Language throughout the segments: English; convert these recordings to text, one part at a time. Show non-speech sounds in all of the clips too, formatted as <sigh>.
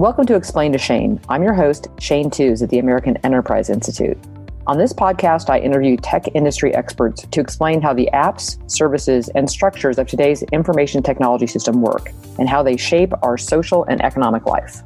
Welcome to Explain to Shane. I'm your host, Shane Tews at the American Enterprise Institute. On this podcast, I interview tech industry experts to explain how the apps, services, and structures of today's information technology system work and how they shape our social and economic life.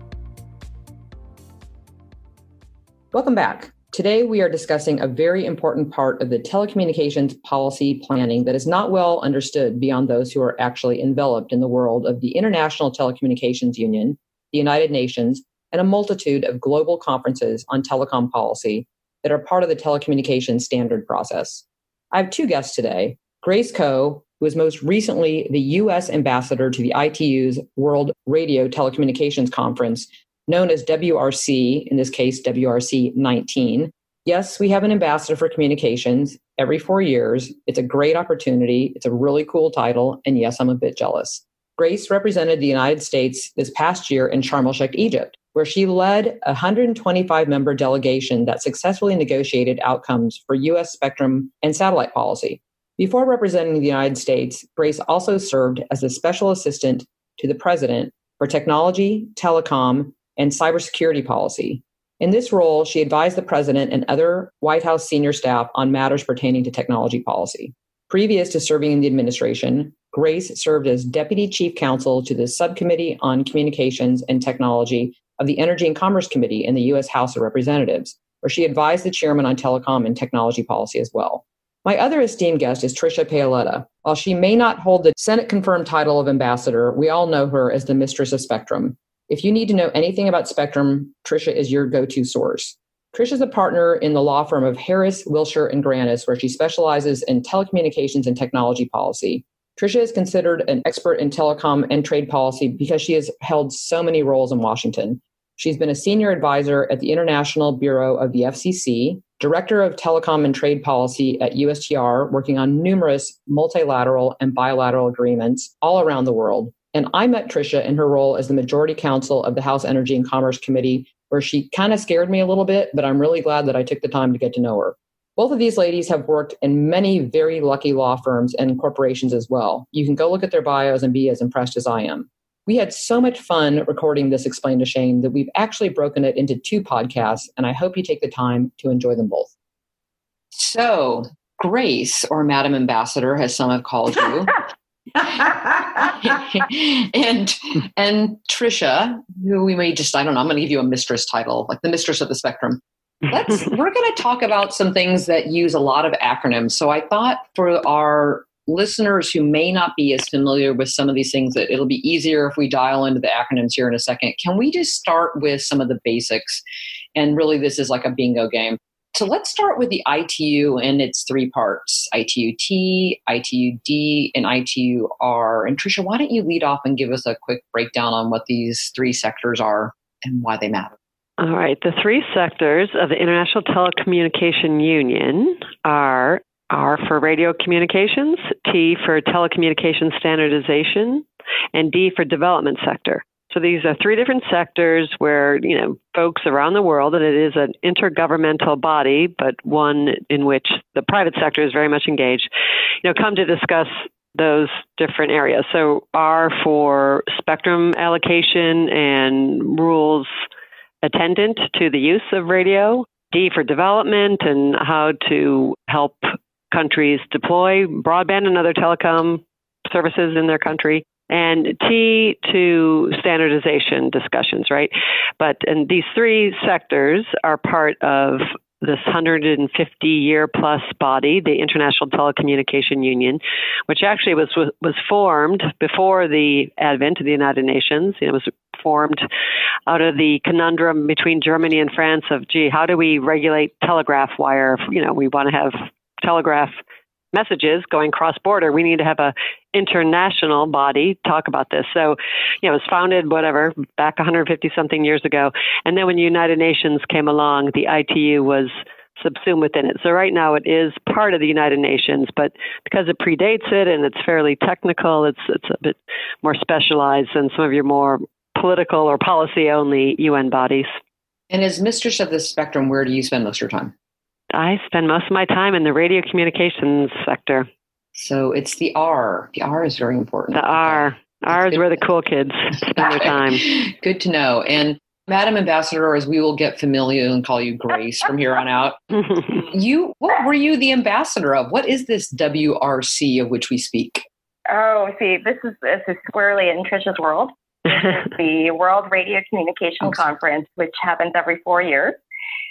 Welcome back. Today, we are discussing a very important part of the telecommunications policy planning that is not well understood beyond those who are actually enveloped in the world of the International Telecommunications Union, the United Nations, and a multitude of global conferences on telecom policy that are part of the telecommunications standard process. I have two guests today Grace Koh, who was most recently the U.S. ambassador to the ITU's World Radio Telecommunications Conference, known as WRC, in this case, WRC 19. Yes, we have an ambassador for communications every four years. It's a great opportunity. It's a really cool title. And yes, I'm a bit jealous. Grace represented the United States this past year in Sharm el Sheikh, Egypt, where she led a 125 member delegation that successfully negotiated outcomes for U.S. spectrum and satellite policy. Before representing the United States, Grace also served as a special assistant to the president for technology, telecom, and cybersecurity policy. In this role, she advised the president and other White House senior staff on matters pertaining to technology policy. Previous to serving in the administration, Grace served as Deputy Chief Counsel to the Subcommittee on Communications and Technology of the Energy and Commerce Committee in the U.S. House of Representatives, where she advised the chairman on telecom and technology policy as well. My other esteemed guest is Tricia Paoletta. While she may not hold the Senate confirmed title of ambassador, we all know her as the mistress of spectrum. If you need to know anything about spectrum, Tricia is your go to source. Trish is a partner in the law firm of Harris, Wiltshire, and Grannis, where she specializes in telecommunications and technology policy. Tricia is considered an expert in telecom and trade policy because she has held so many roles in Washington. She's been a senior advisor at the International Bureau of the FCC, director of telecom and trade policy at USTR, working on numerous multilateral and bilateral agreements all around the world. And I met Tricia in her role as the majority counsel of the House Energy and Commerce Committee, where she kind of scared me a little bit, but I'm really glad that I took the time to get to know her. Both of these ladies have worked in many very lucky law firms and corporations as well. You can go look at their bios and be as impressed as I am. We had so much fun recording this Explain to Shane that we've actually broken it into two podcasts, and I hope you take the time to enjoy them both. So, Grace, or Madam Ambassador, as some have called you, <laughs> and and Tricia, who we may just I don't know, I'm going to give you a mistress title, like the mistress of the spectrum. Let's <laughs> we're going to talk about some things that use a lot of acronyms. So I thought for our listeners who may not be as familiar with some of these things that it'll be easier if we dial into the acronyms here in a second. Can we just start with some of the basics? And really this is like a bingo game. So let's start with the ITU and its three parts ITU-T, ITU-D, and ITU-R. And Tricia, why don't you lead off and give us a quick breakdown on what these three sectors are and why they matter? All right. The three sectors of the International Telecommunication Union are R for radio communications, T for telecommunication standardization, and D for development sector. So these are three different sectors where, you know, folks around the world, and it is an intergovernmental body, but one in which the private sector is very much engaged, you know, come to discuss those different areas. So R for spectrum allocation and rules attendant to the use of radio, D for development and how to help countries deploy broadband and other telecom services in their country and T to standardization discussions, right? But and these three sectors are part of this 150 year plus body, the International Telecommunication Union, which actually was was formed before the advent of the United Nations. It was formed out of the conundrum between Germany and France of, gee, how do we regulate telegraph wire? You know, we want to have telegraph messages going cross border. We need to have a international body talk about this. So, you know, it was founded whatever back 150 something years ago, and then when the United Nations came along, the ITU was subsumed within it. So right now it is part of the United Nations, but because it predates it and it's fairly technical, it's it's a bit more specialized than some of your more political or policy only UN bodies. And as mistress of the spectrum, where do you spend most of your time? I spend most of my time in the radio communications sector. So it's the R. The R is very important. The R. R is where the cool kids <laughs> spend their time. Good to know. And Madam Ambassador, as we will get familiar and call you Grace from here on out. <laughs> you, what were you the ambassador of? What is this WRC of which we speak? Oh, see, this is this is squarely in Tricia's world. <laughs> the World Radio Communication Conference, which happens every four years.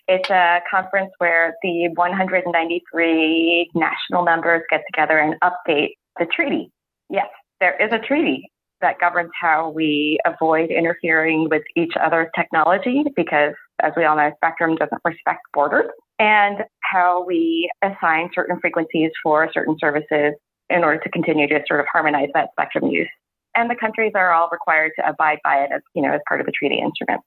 It's a conference where the 193 national members get together and update the treaty. Yes, there is a treaty that governs how we avoid interfering with each other's technology because, as we all know, Spectrum doesn't respect borders, and how we assign certain frequencies for certain services in order to continue to sort of harmonize that spectrum use. And the countries are all required to abide by it as, you know, as part of the treaty instrument.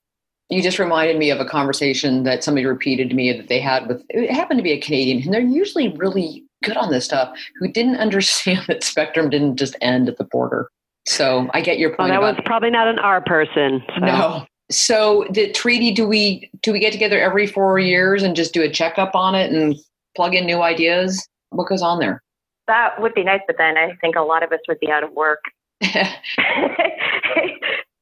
You just reminded me of a conversation that somebody repeated to me that they had with, it happened to be a Canadian, and they're usually really good on this stuff, who didn't understand <laughs> that spectrum didn't just end at the border. So I get your point. Well, that about, was probably not an R person. So. No. So the treaty, do we do we get together every four years and just do a checkup on it and plug in new ideas? What goes on there? That would be nice, but then I think a lot of us would be out of work. <laughs>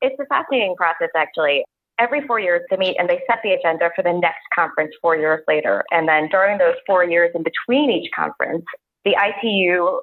it's a fascinating process, actually. Every four years, they meet and they set the agenda for the next conference four years later. And then during those four years in between each conference, the ITU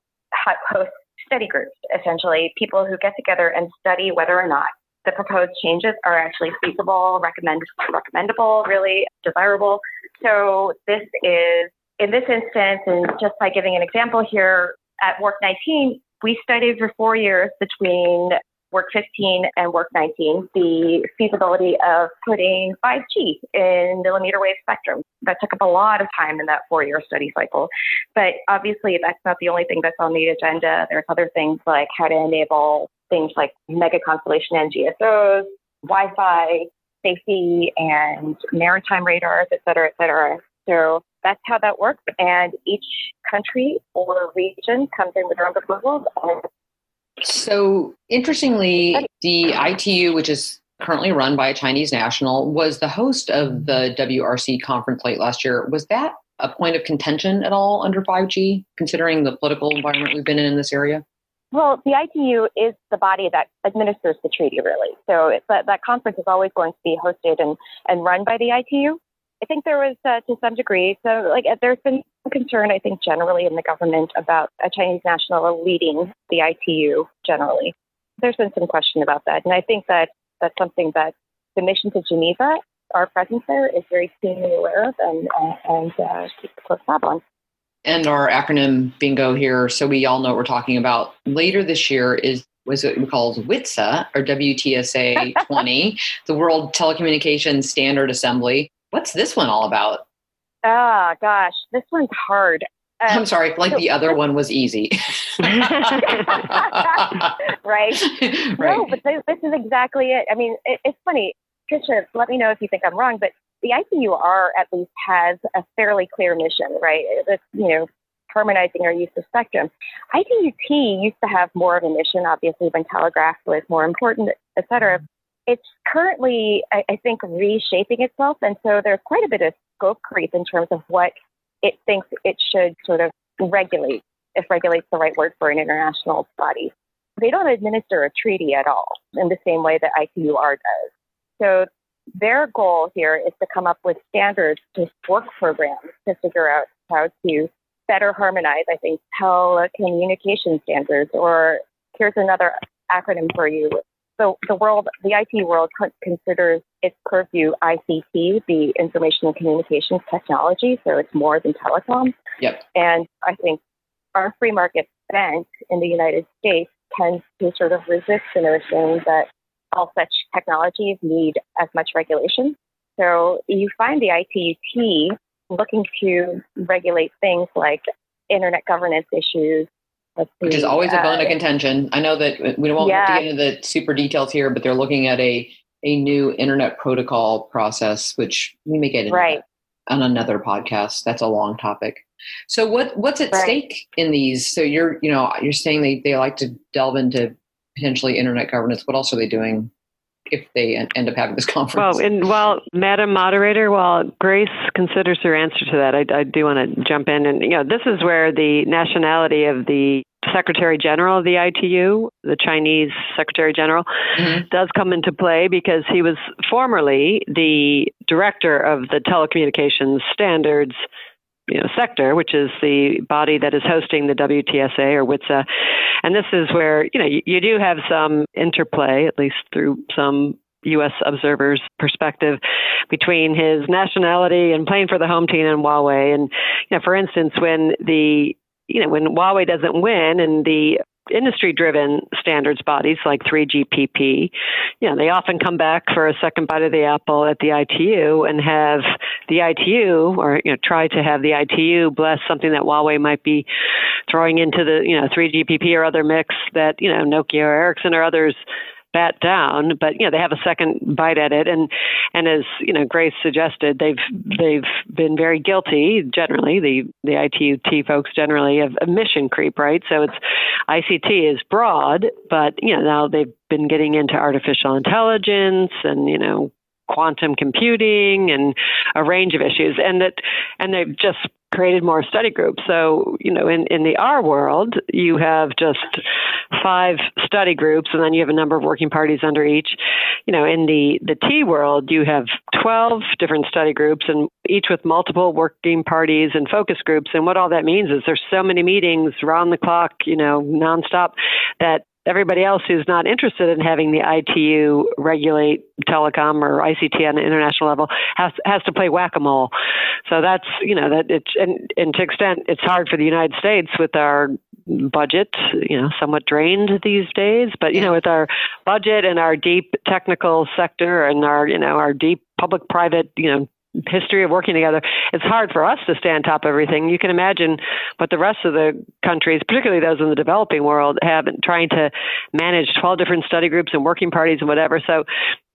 hosts study groups, essentially people who get together and study whether or not the proposed changes are actually feasible, recommend, recommendable, really desirable. So this is, in this instance, and just by giving an example here, at Work 19, we studied for four years between Work 15 and Work 19 the feasibility of putting 5G in millimeter wave spectrum. That took up a lot of time in that four year study cycle. But obviously, that's not the only thing that's on the agenda. There's other things like how to enable things like mega constellation NGSOs, Wi Fi, safety, and maritime radars, et cetera, et cetera. So that's how that works. And each country or region comes in with their own proposals and so, interestingly, the ITU, which is currently run by a Chinese national, was the host of the WRC conference late last year. Was that a point of contention at all under 5G, considering the political environment we've been in in this area? Well, the ITU is the body that administers the treaty, really. So that, that conference is always going to be hosted and, and run by the ITU. I think there was, uh, to some degree, so like there's been concern, I think, generally in the government about a Chinese national leading the ITU generally. There's been some question about that, and I think that that's something that the mission to Geneva, our presence there, is very keenly aware of and uh, and uh, keeps a close tab on. And our acronym bingo here, so we all know what we're talking about. Later this year is was it called WITSA or WTSA 20, <laughs> the World Telecommunications Standard Assembly. What's this one all about? Ah, oh, gosh, this one's hard. Um, I'm sorry, like so, the other one was easy. <laughs> right. <laughs> right. No, but this, this, is exactly it. I mean, it, it's funny. Tricia, let me know if you think I'm wrong, but the ITUR at least has a fairly clear mission, right? It's, you know, harmonizing our use of spectrum. ITUT used to have more of a mission, obviously, when telegraph was more important, et cetera it's currently, I, I think, reshaping itself. And so there's quite a bit of scope creep in terms of what it thinks it should sort of regulate, if regulate's the right word for an international body. They don't administer a treaty at all in the same way that ITUR does. So their goal here is to come up with standards to work programs to figure out how to better harmonize, I think, telecommunication standards. Or here's another acronym for you so the world, the IT world considers its purview ICT, the information and communications technology. So it's more than telecom. Yep. And I think our free market bank in the United States tends to sort of resist the notion that all such technologies need as much regulation. So you find the ITUT looking to regulate things like internet governance issues, which is always a bone of uh, contention. I know that we won't yeah. get into the super details here, but they're looking at a a new internet protocol process, which we may get into right. on another podcast. That's a long topic. So what what's at right. stake in these? So you're you know you're saying they they like to delve into potentially internet governance. What else are they doing if they end up having this <laughs> conference. Well, and while Madam Moderator, while Grace considers her answer to that, I, I do want to jump in and you know this is where the nationality of the Secretary General of the ITU, the Chinese Secretary General, mm-hmm. does come into play because he was formerly the director of the telecommunications standards you know, sector, which is the body that is hosting the WTSA or WITSA. And this is where, you know, you, you do have some interplay, at least through some U.S. observers' perspective between his nationality and playing for the home team and Huawei. And you know, for instance, when the you know when Huawei doesn't win and the industry driven standards bodies like 3GPP, you know, they often come back for a second bite of the apple at the ITU and have the ITU or, you know, try to have the ITU bless something that Huawei might be throwing into the, you know, 3GPP or other mix that, you know, Nokia or Ericsson or others bat down, but you know they have a second bite at it, and and as you know Grace suggested, they've they've been very guilty generally the the ITUT folks generally of, of mission creep, right? So it's ICT is broad, but you know now they've been getting into artificial intelligence and you know quantum computing and a range of issues and that and they've just created more study groups. So, you know, in, in the R world, you have just five study groups and then you have a number of working parties under each. You know, in the, the T world, you have 12 different study groups and each with multiple working parties and focus groups. And what all that means is there's so many meetings round the clock, you know, nonstop that everybody else who's not interested in having the ITU regulate telecom or ICT on an international level has has to play whack a mole. So that's you know that it's and, and to extent it's hard for the United States with our budget, you know, somewhat drained these days. But you know, with our budget and our deep technical sector and our you know our deep public-private you know history of working together, it's hard for us to stay on top of everything. You can imagine what the rest of the countries, particularly those in the developing world, have been trying to manage 12 different study groups and working parties and whatever. So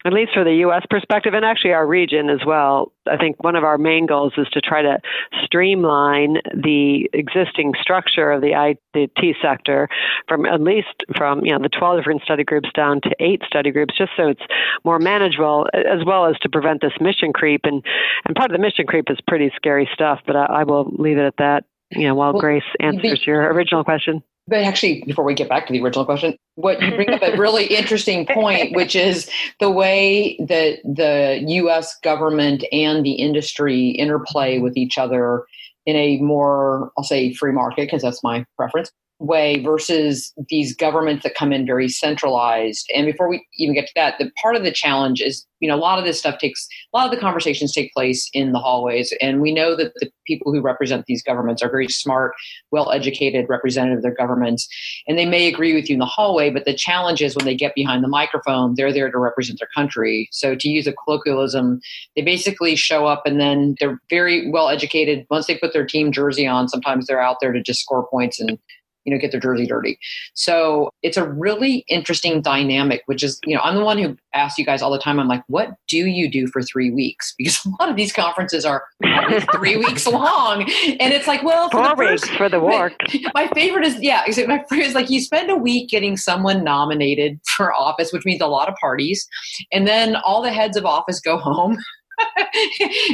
at least for the U.S. perspective, and actually our region as well, I think one of our main goals is to try to streamline the existing structure of the IT sector from at least from you know the 12 different study groups down to eight study groups, just so it's more manageable, as well as to prevent this mission creep. And and part of the mission creep is pretty scary stuff, but I, I will leave it at that. You know, while well, Grace answers the, your original question. But actually, before we get back to the original question, what you bring up a really <laughs> interesting point, which is the way that the U.S. government and the industry interplay with each other in a more, I'll say, free market, because that's my preference, way versus these governments that come in very centralized. And before we even get to that, the part of the challenge is, you know, a lot of this stuff takes a lot of the conversations take place in the hallways. And we know that the people who represent these governments are very smart, well educated representative of their governments. And they may agree with you in the hallway, but the challenge is when they get behind the microphone, they're there to represent their country. So to use a colloquialism, they basically show up and then they're very well educated. Once they put their team jersey on, sometimes they're out there to just score points and you know, get their jersey dirty. So it's a really interesting dynamic, which is, you know, I'm the one who asks you guys all the time, I'm like, what do you do for three weeks? Because <laughs> a lot of these conferences are three weeks <laughs> long. And it's like, well, for four weeks for the work. My, <laughs> my favorite is, yeah, my favorite is like you spend a week getting someone nominated for office, which means a lot of parties. And then all the heads of office go home.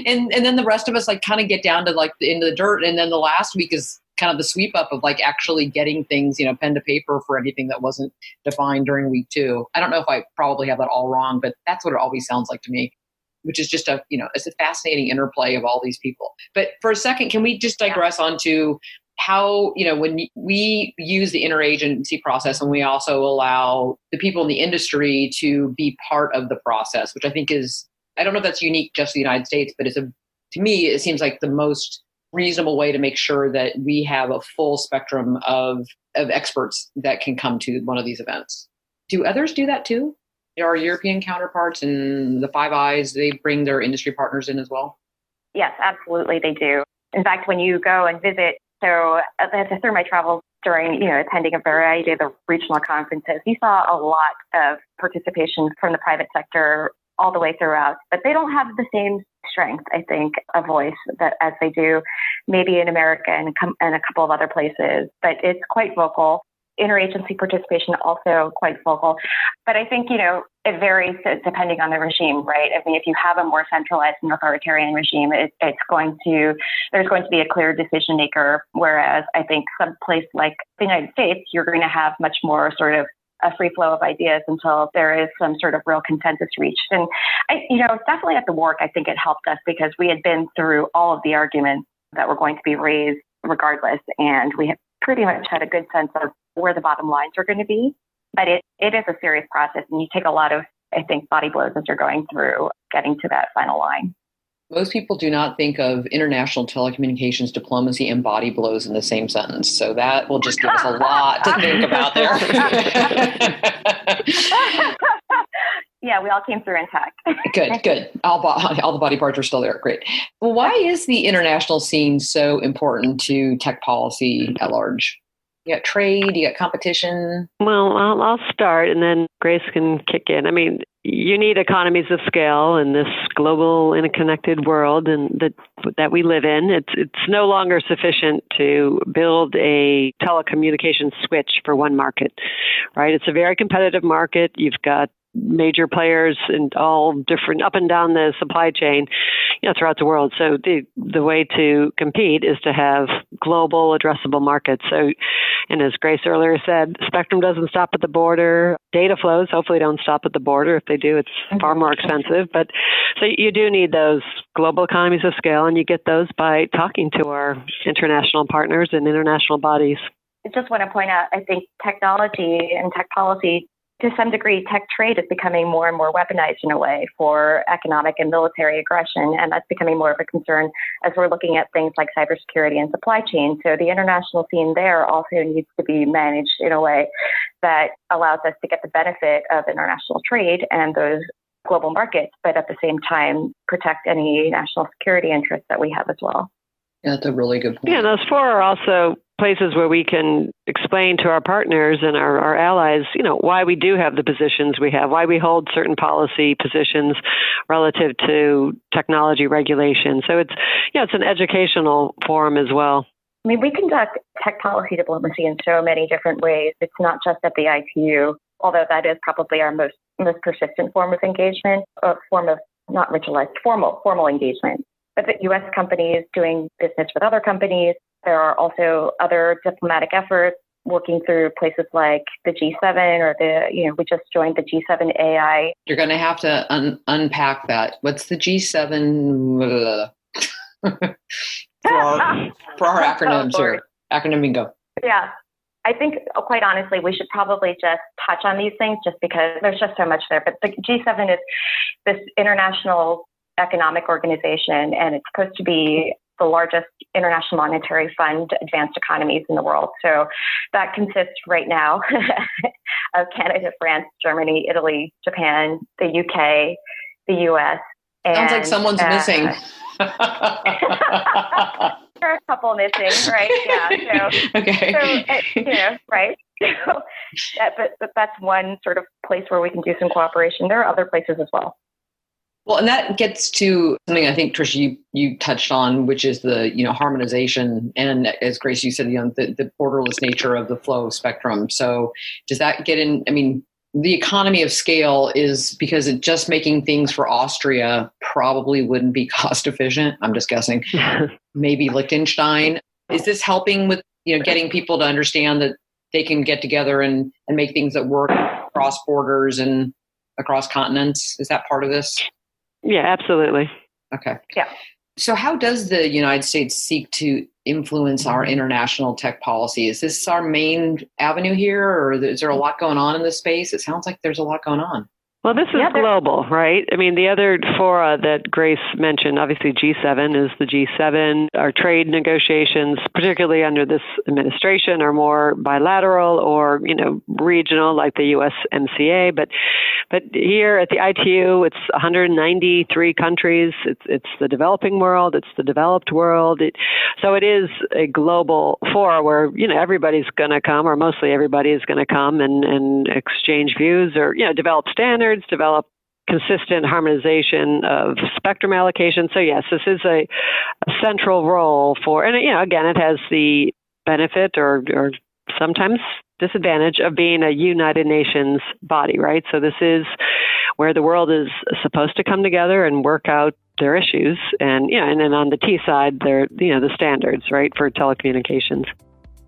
and and then the rest of us like kind of get down to like into the dirt and then the last week is kind of the sweep up of like actually getting things, you know, pen to paper for anything that wasn't defined during week two. I don't know if I probably have that all wrong, but that's what it always sounds like to me which is just a you know it's a fascinating interplay of all these people but for a second can we just digress yeah. onto how you know when we use the interagency process and we also allow the people in the industry to be part of the process which i think is i don't know if that's unique just to the united states but it's a to me it seems like the most reasonable way to make sure that we have a full spectrum of of experts that can come to one of these events. Do others do that too? Our European counterparts and the Five Eyes, they bring their industry partners in as well? Yes, absolutely, they do. In fact, when you go and visit, so through my travels during, you know, attending a variety of the regional conferences, you saw a lot of participation from the private sector all the way throughout, but they don't have the same strength, I think, a voice that as they do maybe in America and, and a couple of other places, but it's quite vocal. Interagency participation also quite vocal. But I think, you know, it varies depending on the regime, right? I mean, if you have a more centralized and authoritarian regime, it, it's going to there's going to be a clear decision maker. Whereas I think some place like the United States, you're going to have much more sort of a free flow of ideas until there is some sort of real consensus reached. And I, you know, definitely at the work, I think it helped us because we had been through all of the arguments that were going to be raised regardless, and we pretty much had a good sense of where the bottom lines are going to be. But it, it is a serious process, and you take a lot of, I think, body blows as you're going through getting to that final line. Most people do not think of international telecommunications diplomacy and body blows in the same sentence. So that will just give us a lot to think <laughs> about there. <laughs> yeah, we all came through intact. <laughs> good, good. All, all the body parts are still there. Great. Well, why is the international scene so important to tech policy at large? You got trade, you got competition. Well, I'll, I'll start and then Grace can kick in. I mean, you need economies of scale in this global interconnected world and that that we live in. It's it's no longer sufficient to build a telecommunications switch for one market, right? It's a very competitive market. You've got major players and all different up and down the supply chain, you know, throughout the world. So the the way to compete is to have global addressable markets. So, and as Grace earlier said, spectrum doesn't stop at the border. Data flows hopefully don't stop at the border. If they do, it's mm-hmm. far more expensive. But so you do need those global economies of scale, and you get those by talking to our international partners and international bodies. I just want to point out, I think technology and tech policy to some degree, tech trade is becoming more and more weaponized in a way for economic and military aggression. And that's becoming more of a concern as we're looking at things like cybersecurity and supply chain. So the international scene there also needs to be managed in a way that allows us to get the benefit of international trade and those global markets, but at the same time protect any national security interests that we have as well. Yeah, that's a really good point. Yeah, those four are also places where we can explain to our partners and our, our allies, you know, why we do have the positions we have, why we hold certain policy positions relative to technology regulation. So it's, yeah, it's an educational forum as well. I mean, we conduct tech policy diplomacy in so many different ways. It's not just at the ITU, although that is probably our most most persistent form of engagement, a form of not ritualized, formal formal engagement. But the U.S. companies doing business with other companies, there are also other diplomatic efforts working through places like the G7 or the, you know, we just joined the G7 AI. You're going to have to un- unpack that. What's the G7? <laughs> for, our, for <laughs> our acronyms here. Acronym bingo. Yeah. I think, quite honestly, we should probably just touch on these things just because there's just so much there. But the G7 is this international economic organization, and it's supposed to be the largest international monetary fund advanced economies in the world. So that consists right now <laughs> of Canada, France, Germany, Italy, Japan, the UK, the US. And, Sounds like someone's uh, missing. <laughs> <laughs> there are a couple missing, right? Yeah. So, okay. So, uh, you know, right? So, that, but, but that's one sort of place where we can do some cooperation. There are other places as well. Well, and that gets to something I think Tricia you, you touched on, which is the you know harmonization and as Grace you said, you know the, the borderless nature of the flow spectrum. So does that get in? I mean, the economy of scale is because it just making things for Austria probably wouldn't be <laughs> cost efficient. I'm just guessing. <laughs> Maybe Liechtenstein. Is this helping with you know getting people to understand that they can get together and and make things that work across borders and across continents? Is that part of this? Yeah, absolutely. Okay. Yeah. So, how does the United States seek to influence our international tech policy? Is this our main avenue here, or is there a lot going on in this space? It sounds like there's a lot going on. Well, this is yeah, global, right? I mean, the other fora that Grace mentioned, obviously G7 is the G7. Our trade negotiations, particularly under this administration, are more bilateral or, you know, regional like the USMCA. But but here at the ITU, it's 193 countries. It's it's the developing world, it's the developed world. It, so it is a global fora where, you know, everybody's going to come or mostly everybody is going to come and, and exchange views or, you know, develop standards standards, develop consistent harmonization of spectrum allocation. So yes, this is a, a central role for, and you know, again, it has the benefit or, or sometimes disadvantage of being a United Nations body, right? So this is where the world is supposed to come together and work out their issues. And yeah, and then on the T side, they're you know the standards, right, for telecommunications.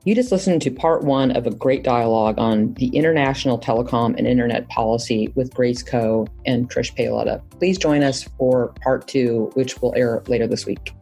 You just listened to part one of a great dialogue on the international telecom and internet policy with Grace Koh and Trish Paoletta. Please join us for part two, which will air later this week.